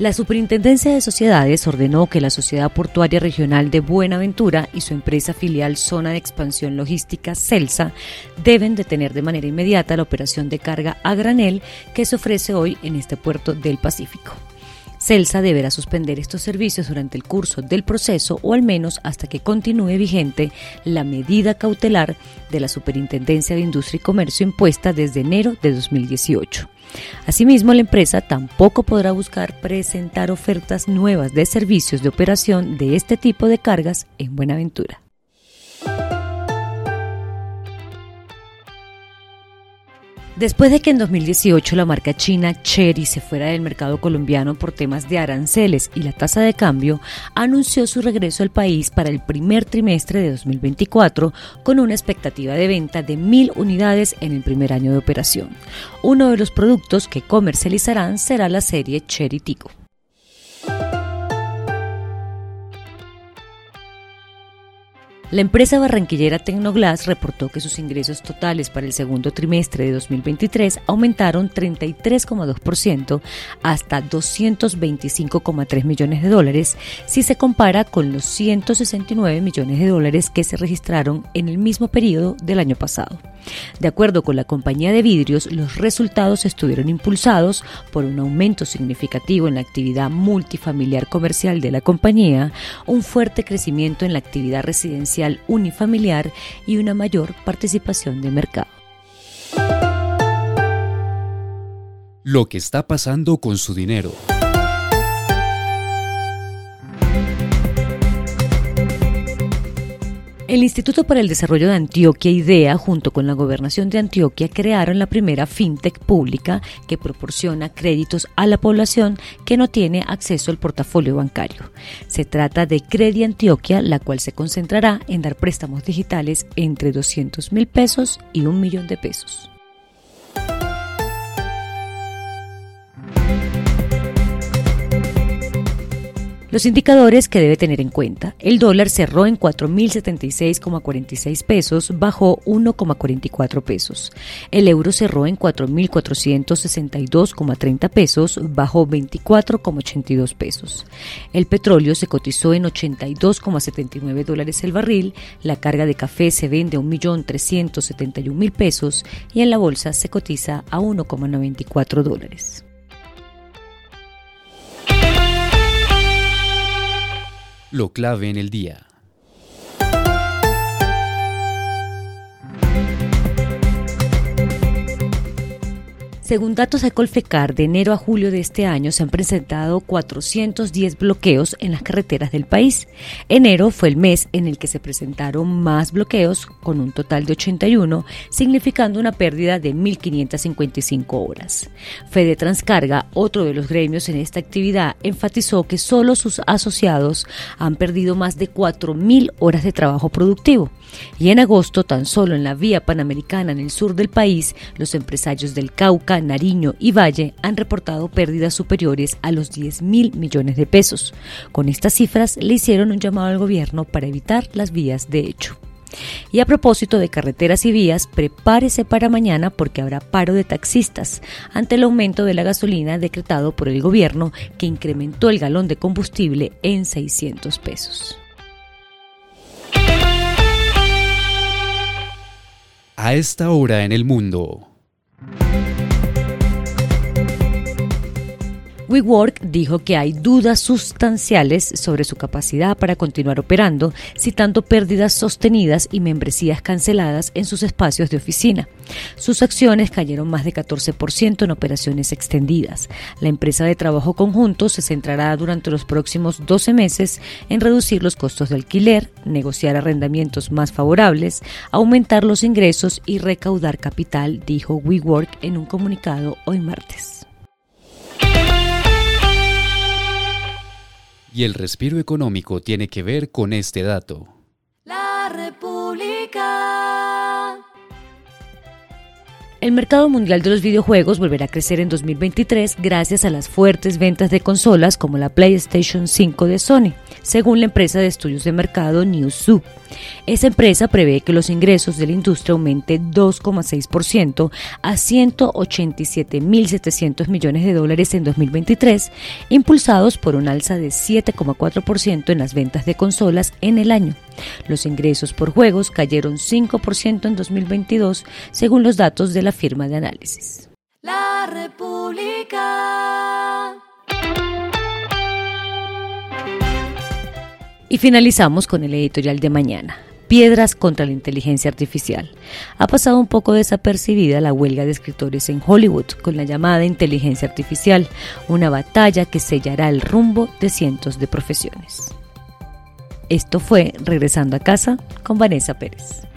La Superintendencia de Sociedades ordenó que la Sociedad Portuaria Regional de Buenaventura y su empresa filial Zona de Expansión Logística CELSA deben detener de manera inmediata la operación de carga a granel que se ofrece hoy en este puerto del Pacífico. CELSA deberá suspender estos servicios durante el curso del proceso o al menos hasta que continúe vigente la medida cautelar de la Superintendencia de Industria y Comercio impuesta desde enero de 2018. Asimismo, la empresa tampoco podrá buscar presentar ofertas nuevas de servicios de operación de este tipo de cargas en Buenaventura. Después de que en 2018 la marca china Cherry se fuera del mercado colombiano por temas de aranceles y la tasa de cambio, anunció su regreso al país para el primer trimestre de 2024 con una expectativa de venta de mil unidades en el primer año de operación. Uno de los productos que comercializarán será la serie Cherry Tico. La empresa barranquillera Tecnoglass reportó que sus ingresos totales para el segundo trimestre de 2023 aumentaron 33,2% hasta 225,3 millones de dólares si se compara con los 169 millones de dólares que se registraron en el mismo periodo del año pasado. De acuerdo con la compañía de vidrios, los resultados estuvieron impulsados por un aumento significativo en la actividad multifamiliar comercial de la compañía, un fuerte crecimiento en la actividad residencial unifamiliar y una mayor participación de mercado. Lo que está pasando con su dinero. El Instituto para el Desarrollo de Antioquia IDEA, junto con la Gobernación de Antioquia, crearon la primera fintech pública que proporciona créditos a la población que no tiene acceso al portafolio bancario. Se trata de Credi Antioquia, la cual se concentrará en dar préstamos digitales entre 200 mil pesos y un millón de pesos. Los indicadores que debe tener en cuenta. El dólar cerró en 4.076,46 pesos, bajó 1,44 pesos. El euro cerró en 4.462,30 pesos, bajó 24,82 pesos. El petróleo se cotizó en 82,79 dólares el barril, la carga de café se vende a 1.371.000 pesos y en la bolsa se cotiza a 1,94 dólares. Lo clave en el día. Según datos de Colfecar, de enero a julio de este año se han presentado 410 bloqueos en las carreteras del país. Enero fue el mes en el que se presentaron más bloqueos, con un total de 81, significando una pérdida de 1.555 horas. Fede Transcarga, otro de los gremios en esta actividad, enfatizó que solo sus asociados han perdido más de 4.000 horas de trabajo productivo. Y en agosto, tan solo en la vía panamericana en el sur del país, los empresarios del Cauca, Nariño y Valle han reportado pérdidas superiores a los 10 mil millones de pesos. Con estas cifras le hicieron un llamado al gobierno para evitar las vías de hecho. Y a propósito de carreteras y vías, prepárese para mañana porque habrá paro de taxistas ante el aumento de la gasolina decretado por el gobierno que incrementó el galón de combustible en 600 pesos. A esta hora en el mundo. WeWork dijo que hay dudas sustanciales sobre su capacidad para continuar operando, citando pérdidas sostenidas y membresías canceladas en sus espacios de oficina. Sus acciones cayeron más de 14% en operaciones extendidas. La empresa de trabajo conjunto se centrará durante los próximos 12 meses en reducir los costos de alquiler, negociar arrendamientos más favorables, aumentar los ingresos y recaudar capital, dijo WeWork en un comunicado hoy martes. Y el respiro económico tiene que ver con este dato. La El mercado mundial de los videojuegos volverá a crecer en 2023 gracias a las fuertes ventas de consolas como la PlayStation 5 de Sony, según la empresa de estudios de mercado Newzoo. Esa empresa prevé que los ingresos de la industria aumenten 2,6% a 187.700 millones de dólares en 2023, impulsados por un alza de 7,4% en las ventas de consolas en el año. Los ingresos por juegos cayeron 5% en 2022, según los datos de la firma de análisis. La República. Y finalizamos con el editorial de mañana. Piedras contra la inteligencia artificial. Ha pasado un poco desapercibida la huelga de escritores en Hollywood con la llamada inteligencia artificial, una batalla que sellará el rumbo de cientos de profesiones. Esto fue Regresando a casa con Vanessa Pérez.